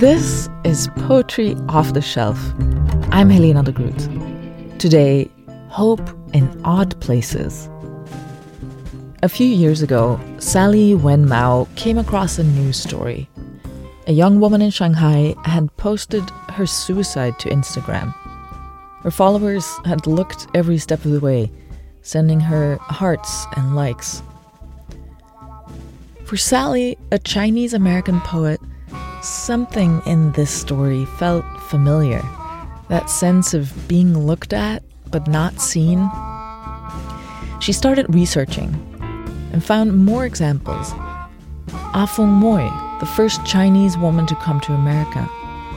This is Poetry Off the Shelf. I'm Helena de Groot. Today, hope in odd places. A few years ago, Sally Wen Mao came across a news story. A young woman in Shanghai had posted her suicide to Instagram. Her followers had looked every step of the way, sending her hearts and likes. For Sally, a Chinese American poet, something in this story felt familiar. That sense of being looked at but not seen. She started researching and found more examples. Ah Feng Moi, the first Chinese woman to come to America,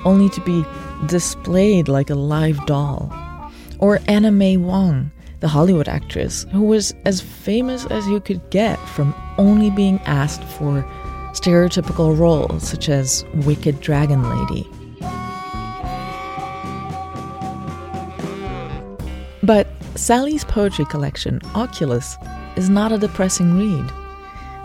only to be displayed like a live doll. Or Anna May Wong, the Hollywood actress, who was as famous as you could get from only being asked for stereotypical roles such as Wicked Dragon Lady. But Sally's poetry collection, Oculus, is not a depressing read.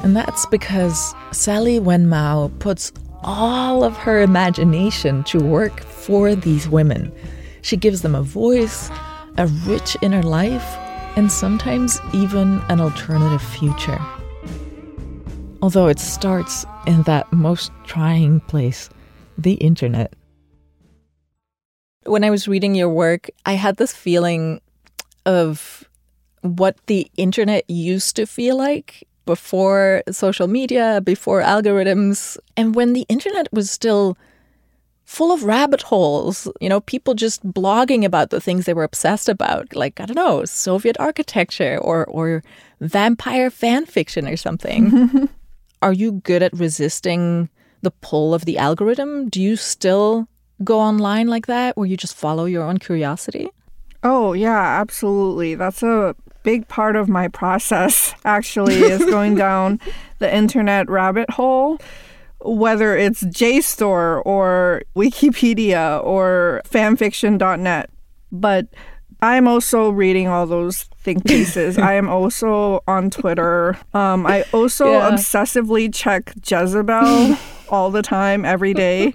And that's because Sally Wen Mao puts all of her imagination to work for these women. She gives them a voice, a rich inner life, and sometimes even an alternative future. Although it starts in that most trying place, the internet. When I was reading your work, I had this feeling of what the internet used to feel like before social media, before algorithms, and when the internet was still full of rabbit holes, you know, people just blogging about the things they were obsessed about, like I don't know, Soviet architecture or or vampire fan fiction or something. Are you good at resisting the pull of the algorithm? Do you still go online like that where you just follow your own curiosity? Oh, yeah, absolutely. That's a big part of my process actually is going down the internet rabbit hole whether it's JSTOR or Wikipedia or fanfiction.net. But I'm also reading all those think pieces. I am also on Twitter. Um, I also yeah. obsessively check Jezebel all the time, every day.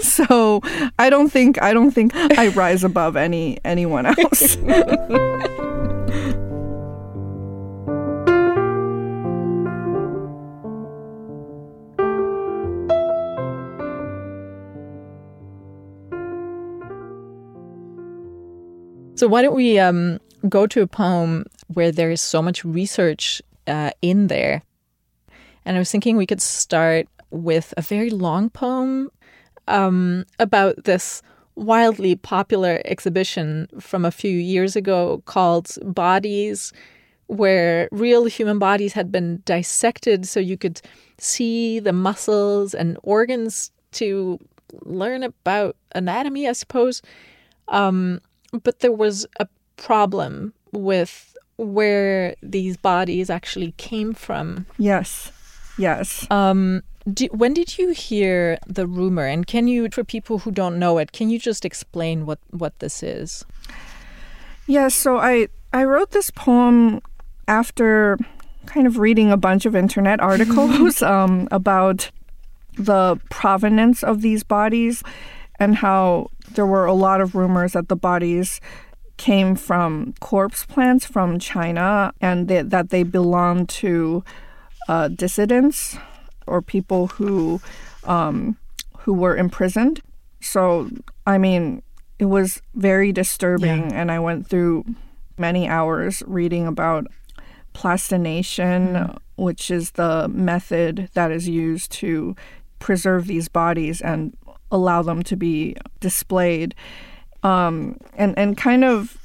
so I don't think I don't think I rise above any anyone else. So why don't we um, go to a poem where there is so much research uh, in there? And I was thinking we could start with a very long poem um, about this wildly popular exhibition from a few years ago called Bodies, where real human bodies had been dissected so you could see the muscles and organs to learn about anatomy, I suppose. Um, but there was a problem with where these bodies actually came from. Yes. Yes. Um, do, when did you hear the rumor? And can you, for people who don't know it, can you just explain what, what this is? Yes. Yeah, so I I wrote this poem after kind of reading a bunch of internet articles um, about the provenance of these bodies and how there were a lot of rumors that the bodies came from corpse plants from China and they, that they belonged to uh, dissidents or people who um, who were imprisoned. So I mean, it was very disturbing, yeah. and I went through many hours reading about plastination, mm. which is the method that is used to preserve these bodies and allow them to be displayed. Um, and, and kind of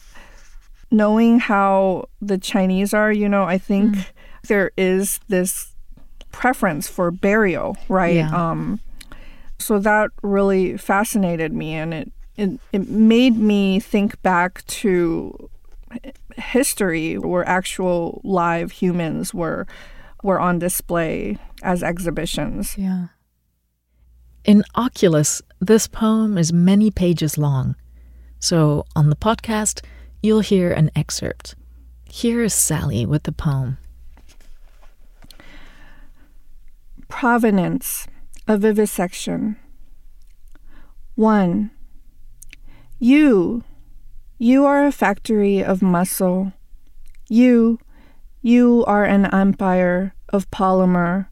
knowing how the Chinese are, you know, I think mm. there is this preference for burial, right? Yeah. Um, so that really fascinated me and it, it, it made me think back to history where actual live humans were were on display as exhibitions. Yeah. In Oculus, this poem is many pages long. So on the podcast, you'll hear an excerpt. Here is Sally with the poem Provenance, a vivisection. 1. You, you are a factory of muscle. You, you are an empire of polymer.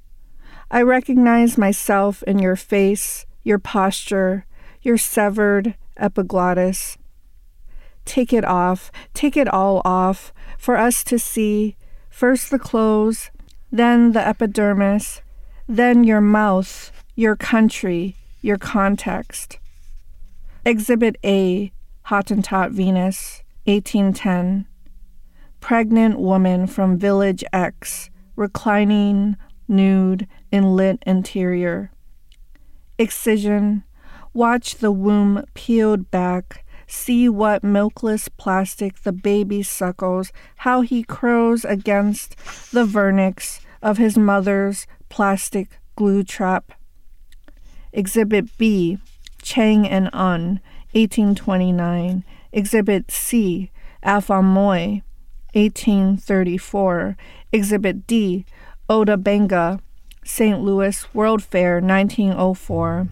I recognize myself in your face, your posture, your severed epiglottis. Take it off, take it all off, for us to see first the clothes, then the epidermis, then your mouth, your country, your context. Exhibit A, Hottentot Venus, 1810. Pregnant woman from Village X, reclining, nude, in lit interior. Excision. Watch the womb peeled back. See what milkless plastic the baby suckles, how he crows against the vernix of his mother's plastic glue trap. Exhibit B, Chang and Eng, 1829. Exhibit C, Afong Moy, 1834. Exhibit D, Ota Benga, St. Louis World Fair, 1904.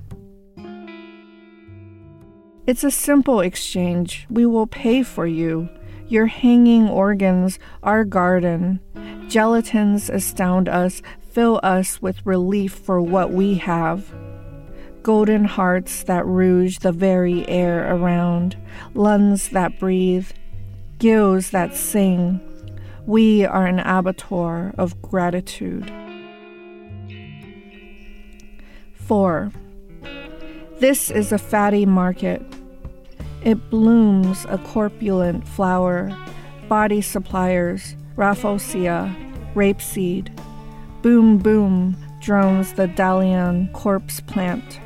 It's a simple exchange. We will pay for you. Your hanging organs, our garden. Gelatins astound us, fill us with relief for what we have golden hearts that rouge the very air around, lungs that breathe, gills that sing. We are an abattoir of gratitude. 4. This is a fatty market. It blooms a corpulent flower, body suppliers, rafflesia, rapeseed. Boom, boom, drones the Dalian corpse plant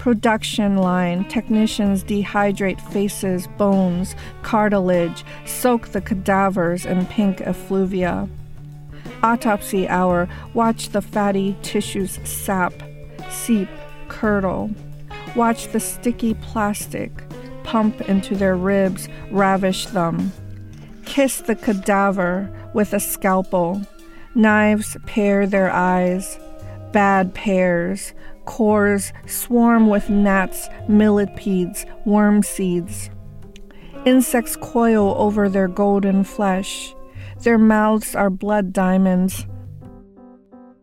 production line, technicians dehydrate faces, bones, cartilage, soak the cadavers in pink effluvia. Autopsy hour, watch the fatty tissues sap, seep, curdle. Watch the sticky plastic pump into their ribs, ravish them. Kiss the cadaver with a scalpel. Knives pare their eyes. Bad pears, cores swarm with gnats, millipedes, worm seeds. Insects coil over their golden flesh. Their mouths are blood diamonds.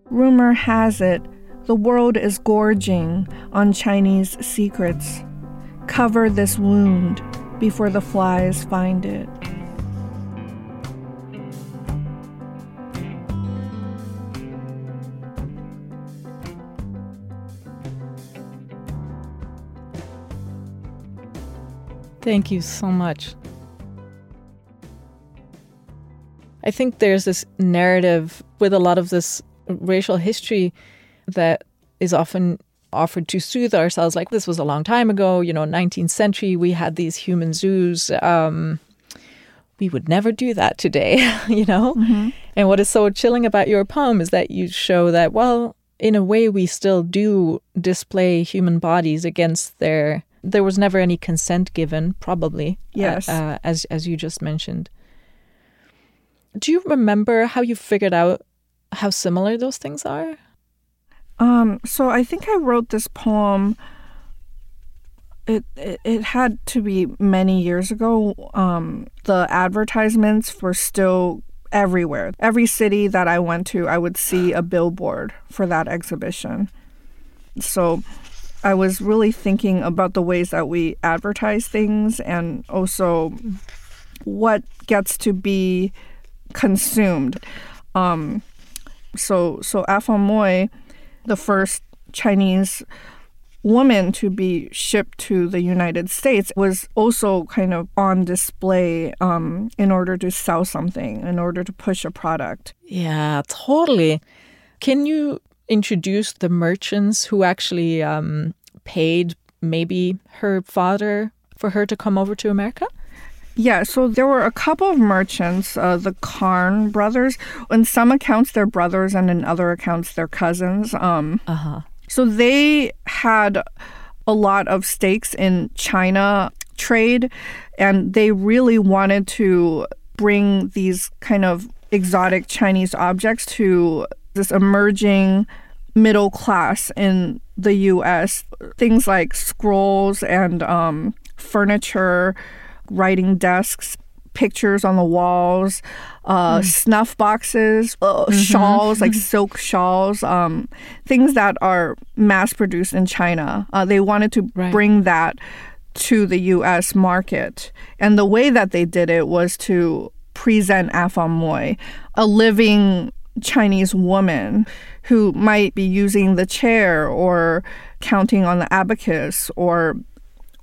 Rumor has it the world is gorging on Chinese secrets. Cover this wound before the flies find it. Thank you so much. I think there's this narrative with a lot of this racial history that is often offered to soothe ourselves like this was a long time ago you know 19th century we had these human zoos um, we would never do that today you know mm-hmm. and what is so chilling about your poem is that you show that well in a way we still do display human bodies against their there was never any consent given, probably. Uh, yes. Uh, as as you just mentioned. Do you remember how you figured out how similar those things are? Um, so I think I wrote this poem. It, it, it had to be many years ago. Um, the advertisements were still everywhere. Every city that I went to, I would see a billboard for that exhibition. So I was really thinking about the ways that we advertise things and also what gets to be consumed. Um, so, so Afong Moy, the first Chinese woman to be shipped to the United States, was also kind of on display um, in order to sell something, in order to push a product. Yeah, totally. Can you introduce the merchants who actually um, paid maybe her father for her to come over to America? Yeah, so there were a couple of merchants, uh, the Carne brothers. In some accounts, they're brothers, and in other accounts, they're cousins. Um, uh-huh. So they had a lot of stakes in China trade, and they really wanted to bring these kind of exotic Chinese objects to this emerging middle class in the US. Things like scrolls and um, furniture, writing desks, pictures on the walls, uh, mm. snuff boxes, uh, mm-hmm. shawls, like silk shawls, um, things that are mass produced in China. Uh, they wanted to right. bring that to the US market. And the way that they did it was to present Afong Moy, a living Chinese woman who might be using the chair or counting on the abacus or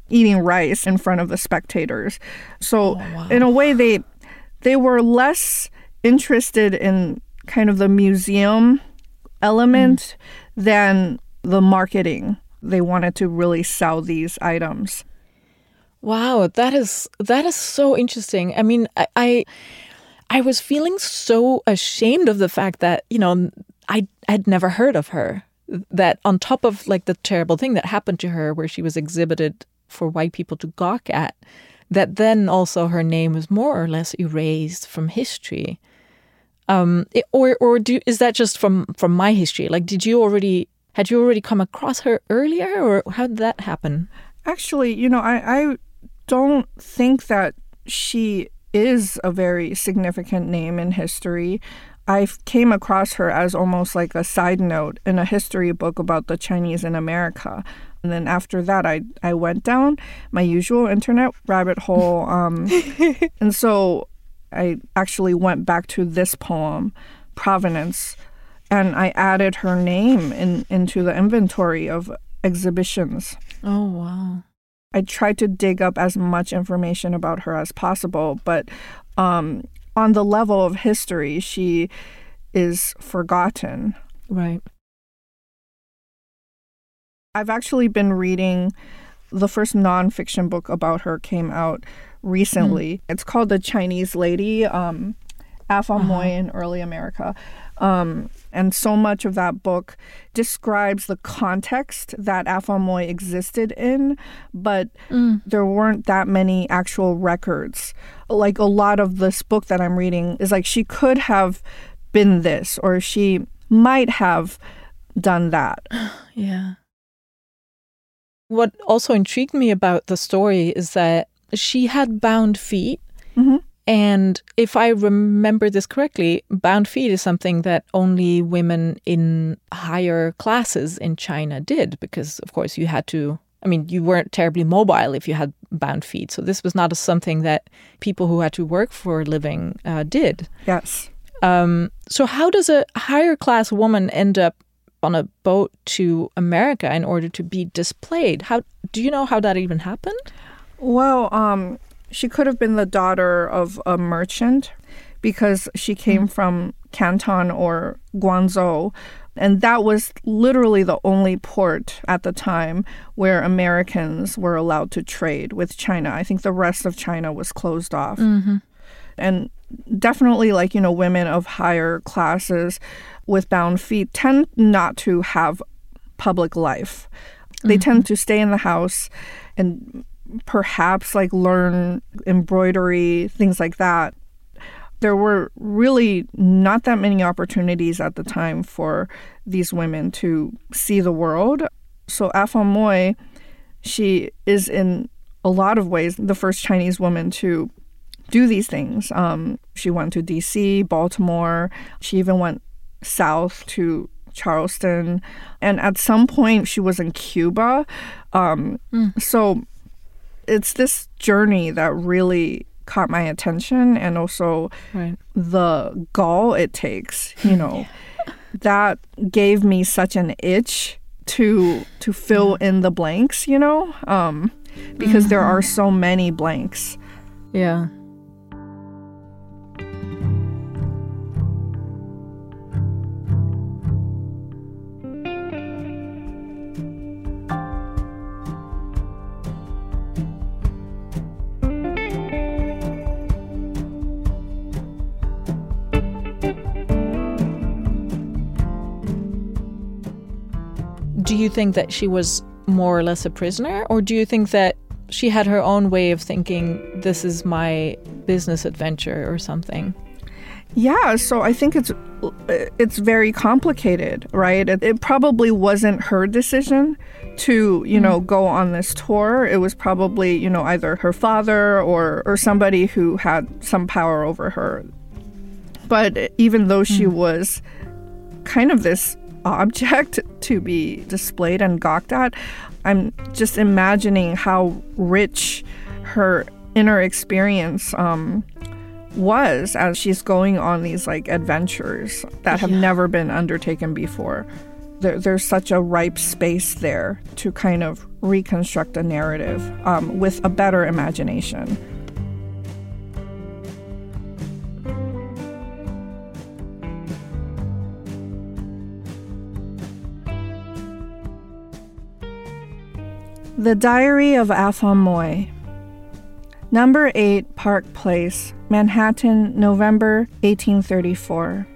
eating rice in front of the spectators. So oh, wow. in a way they they were less interested in kind of the museum element mm. than the marketing. They wanted to really sell these items. Wow, that is that is so interesting. I mean, I, I I was feeling so ashamed of the fact that, you know, I had never heard of her. That on top of like the terrible thing that happened to her where she was exhibited for white people to gawk at, that then also her name was more or less erased from history. Um, it, or or do is that just from from my history? Like, did you already had you already come across her earlier, or how did that happen? Actually, you know, I I don't think that she is a very significant name in history. I came across her as almost like a side note in a history book about the Chinese in America. And then after that, I, I went down my usual internet rabbit hole. Um, and so I actually went back to this poem, Provenance, and I added her name in, into the inventory of exhibitions. Oh, wow. I tried to dig up as much information about her as possible, but um, on the level of history, she is forgotten. Right. I've actually been reading the first nonfiction book about her came out recently. Mm. It's called The Chinese Lady, um, uh-huh. Moy in Early America. Um, and so much of that book describes the context that Afong Moy existed in, but mm. there weren't that many actual records. Like a lot of this book that I'm reading is like she could have been this, or she might have done that. yeah. What also intrigued me about the story is that she had bound feet. Mm-hmm. And if I remember this correctly, bound feet is something that only women in higher classes in China did, because of course you had to. I mean, you weren't terribly mobile if you had bound feet. So this was not a, something that people who had to work for a living uh, did. Yes. Um, so how does a higher class woman end up on a boat to America in order to be displayed? How do you know how that even happened? Well, um, she could have been the daughter of a merchant because she came mm. from Canton or Guangzhou. And that was literally the only port at the time where Americans were allowed to trade with China. I think the rest of China was closed off. Mm-hmm. And definitely, like, you know, women of higher classes with bound feet tend not to have public life. They mm-hmm. tend to stay in the house and perhaps like learn embroidery, things like that. There were really not that many opportunities at the time for these women to see the world. So Afong Moy, she is in a lot of ways the first Chinese woman to do these things. Um, she went to D.C., Baltimore. She even went south to Charleston, and at some point she was in Cuba. Um, mm. So it's this journey that really caught my attention and also right. the gall it takes you know that gave me such an itch to to fill yeah. in the blanks you know um because mm-hmm. there are so many blanks yeah do you think that she was more or less a prisoner, or do you think that she had her own way of thinking, this is my business adventure or something? Yeah, so I think it's it's very complicated, right? It, it probably wasn't her decision to, you know, mm. go on this tour. It was probably, you know, either her father or or somebody who had some power over her. But even though she mm. was kind of this object to be displayed and gawked at, I'm just imagining how rich her inner experience um, was as she's going on these like adventures that have yeah. never been undertaken before. There, there's such a ripe space there to kind of reconstruct a narrative um, with a better imagination. The Diary of Afong Moy Number 8 Park Place, Manhattan, November 1834.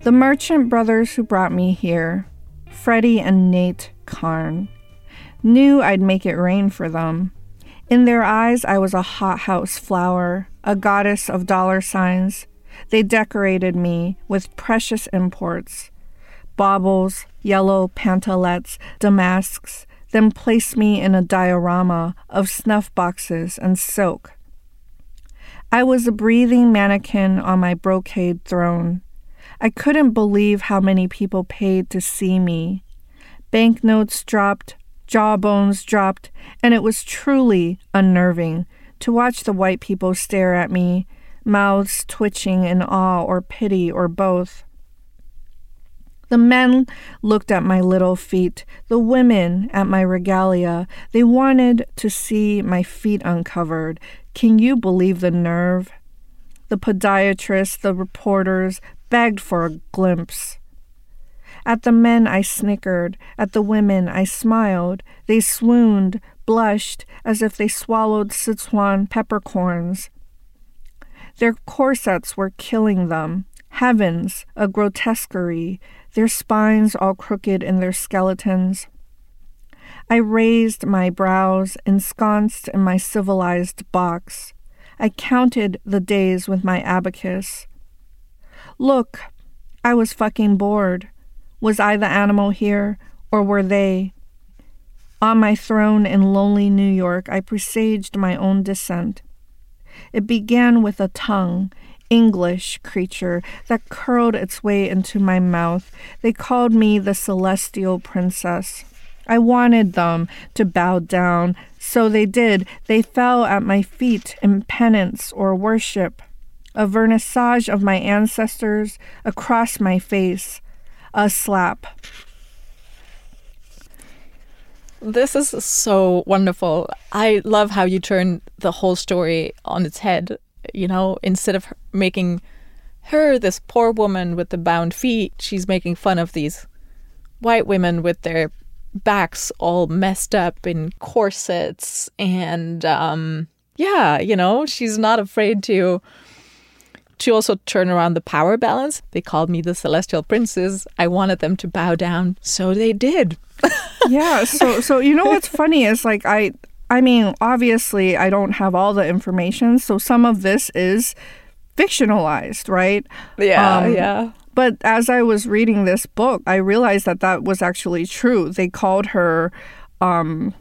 The merchant brothers who brought me here, Freddie and Nate Carne, knew I'd make it rain for them. In their eyes, I was a hothouse flower, a goddess of dollar signs. They decorated me with precious imports baubles, yellow pantalettes, damasks, then placed me in a diorama of snuff boxes and silk. I was a breathing mannequin on my brocade throne. I couldn't believe how many people paid to see me. Banknotes dropped, jawbones dropped, and it was truly unnerving to watch the white people stare at me, mouths twitching in awe or pity or both. The men looked at my little feet, the women at my regalia. They wanted to see my feet uncovered. Can you believe the nerve? The podiatrists, the reporters begged for a glimpse. At the men I snickered, at the women I smiled. They swooned, blushed, as if they swallowed Sichuan peppercorns. Their corsets were killing them. Heavens, a grotesquerie their spines all crooked in their skeletons. I raised my brows, ensconced in my civilized box. I counted the days with my abacus. Look, I was fucking bored. Was I the animal here, or were they? On my throne in lonely New York, I presaged my own descent. It began with a tongue, English creature that curled its way into my mouth. They called me the celestial princess. I wanted them to bow down, so they did. They fell at my feet in penance or worship. A vernissage of my ancestors across my face. A slap. This is so wonderful. I love how you turn the whole story on its head you know, instead of making her this poor woman with the bound feet, she's making fun of these white women with their backs all messed up in corsets and um yeah, you know, she's not afraid to to also turn around the power balance. They called me the celestial princess. I wanted them to bow down, so they did. yeah, so so you know what's funny is like I I mean, obviously, I don't have all the information, so some of this is fictionalized, right? Yeah, um, yeah. But as I was reading this book, I realized that that was actually true. They called her, um,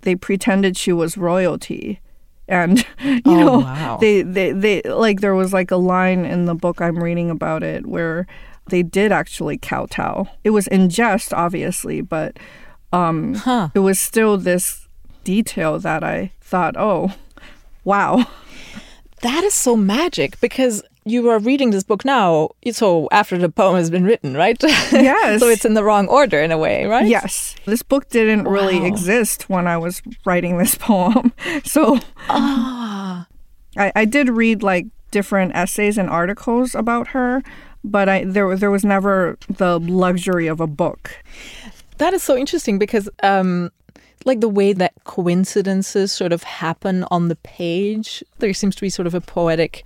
they pretended she was royalty. And you oh, know, wow. they, they they like there was like a line in the book I'm reading about it where they did actually kowtow. It was in jest, obviously, but um, huh. it was still this detail that I thought, oh, wow. That is so magic because you are reading this book now, so after the poem has been written, right? Yes. so it's in the wrong order in a way, right? Yes. This book didn't wow. really exist when I was writing this poem. So ah. I, I did read like different essays and articles about her, but I there there was never the luxury of a book. That is so interesting because um, like the way that coincidences sort of happen on the page. There seems to be sort of a poetic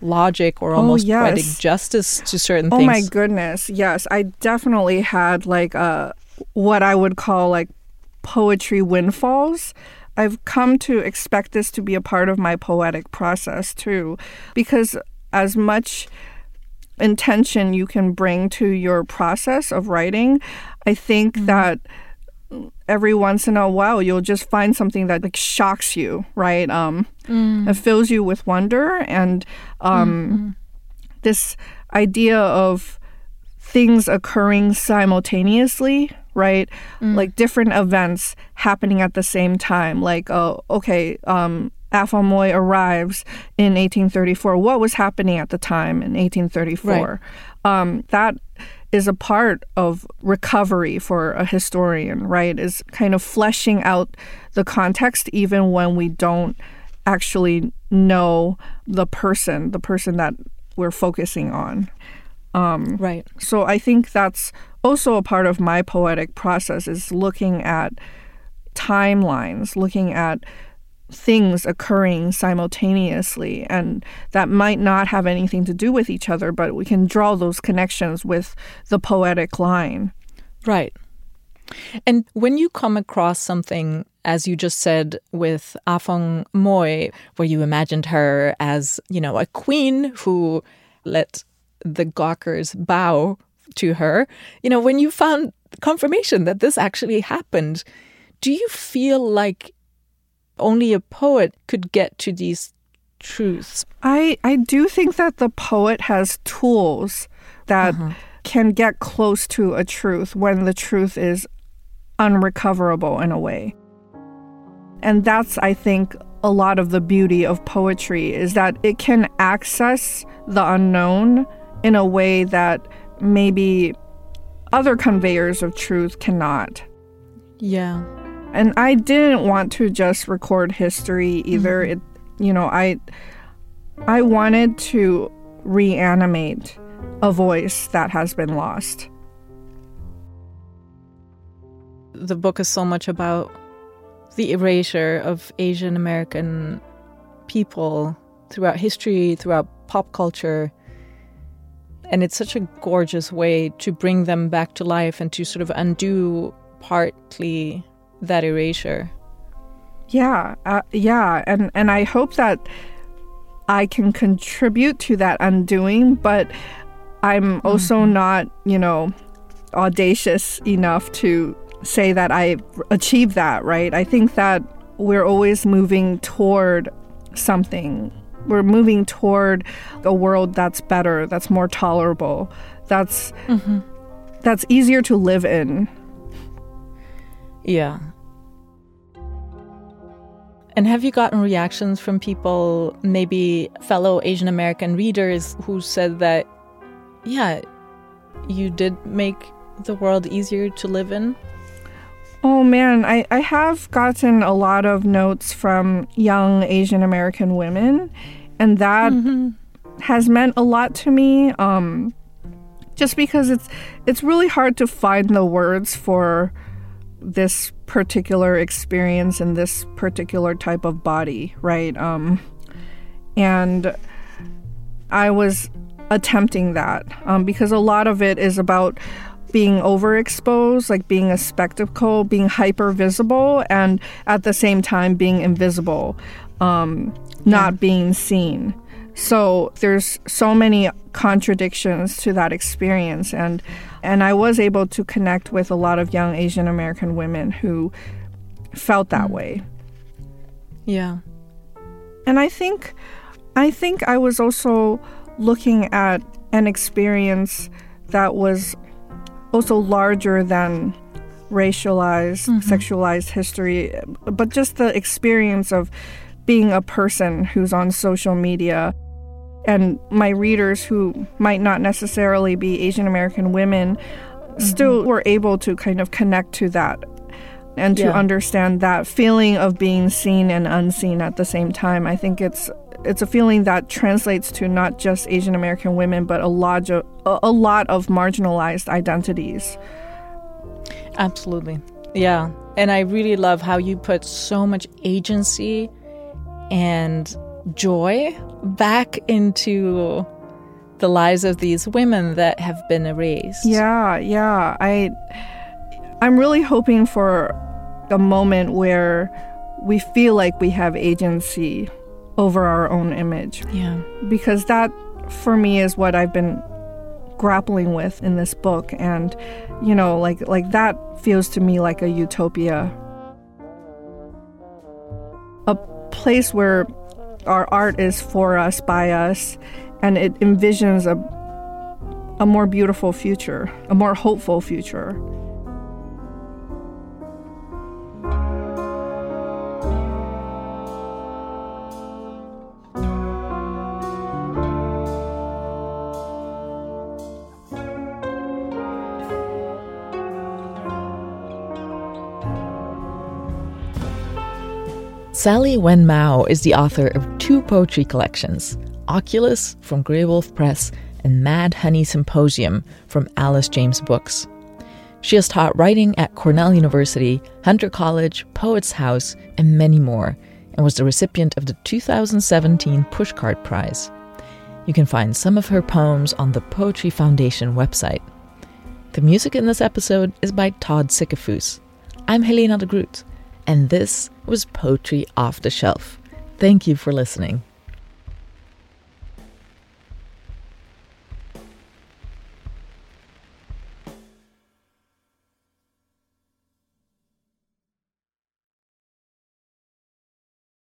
logic or oh, almost oh, yes. poetic justice to certain oh, things. Oh my goodness. Yes, I definitely had like a what I would call like poetry windfalls. I've come to expect this to be a part of my poetic process too because as much intention you can bring to your process of writing, I think mm-hmm. that every once in a while you'll just find something that like shocks you, right? Um, mm. It fills you with wonder and um, mm-hmm. this idea of things occurring simultaneously, right? Mm. Like different events happening at the same time. Like, oh, okay, um, Afong Moy arrives in 1834. What was happening at the time in 1834? Right. Um, that is a part of recovery for a historian, right? Is kind of fleshing out the context even when we don't actually know the person, the person that we're focusing on. Um, right. So I think that's also a part of my poetic process is looking at timelines, looking at things occurring simultaneously and that might not have anything to do with each other but we can draw those connections with the poetic line. Right. And when you come across something as you just said with ah Afong Moy where you imagined her as you know a queen who let the gawkers bow to her you know when you found confirmation that this actually happened do you feel like only a poet could get to these truths. I, I do think that the poet has tools that uh-huh. can get close to a truth when the truth is unrecoverable in a way. And that's, I think, a lot of the beauty of poetry is that it can access the unknown in a way that maybe other conveyors of truth cannot. Yeah. And I didn't want to just record history either. Mm-hmm. It, you know, I I wanted to reanimate a voice that has been lost. The book is so much about the erasure of Asian American people throughout history, throughout pop culture. And it's such a gorgeous way to bring them back to life and to sort of undo partly that erasure. Yeah, uh, yeah, and and I hope that I can contribute to that undoing, but I'm also mm-hmm. not, you know, audacious enough to say that I achieved that, right? I think that we're always moving toward something. We're moving toward a world that's better, that's more tolerable, that's mm-hmm. that's easier to live in. Yeah. And have you gotten reactions from people, maybe fellow Asian American readers, who said that, yeah, you did make the world easier to live in? Oh man, I, I have gotten a lot of notes from young Asian American women, and that mm-hmm. has meant a lot to me. Um, just because it's it's really hard to find the words for this particular experience in this particular type of body, right? Um, and I was attempting that um, because a lot of it is about being overexposed, like being a spectacle, being hyper visible, and at the same time being invisible, um, not yeah. being seen. So there's so many contradictions to that experience and and I was able to connect with a lot of young Asian American women who felt that mm. way. Yeah. And I think I think I was also looking at an experience that was also larger than racialized, mm-hmm. sexualized history, but just the experience of being a person who's on social media and my readers who might not necessarily be Asian American women mm-hmm. still were able to kind of connect to that and to yeah. understand that feeling of being seen and unseen at the same time. I think it's it's a feeling that translates to not just Asian American women, but a lot of a lot of marginalized identities. Absolutely, yeah. And I really love how you put so much agency and joy back into the lives of these women that have been erased. Yeah, yeah. I I'm really hoping for a moment where we feel like we have agency over our own image. Yeah. Because that for me is what I've been grappling with in this book and you know like like that feels to me like a utopia a place where our art is for us by us and it envisions a a more beautiful future a more hopeful future Sally Wen Mao is the author of two poetry collections Oculus from Graywolf Press and Mad Honey Symposium from Alice James Books. She has taught writing at Cornell University, Hunter College, Poets House, and many more, and was the recipient of the 2017 Pushcart Prize. You can find some of her poems on the Poetry Foundation website. The music in this episode is by Todd Sickafoose. I'm Helena de Groot and this was Poetry Off the Shelf. Thank you for listening.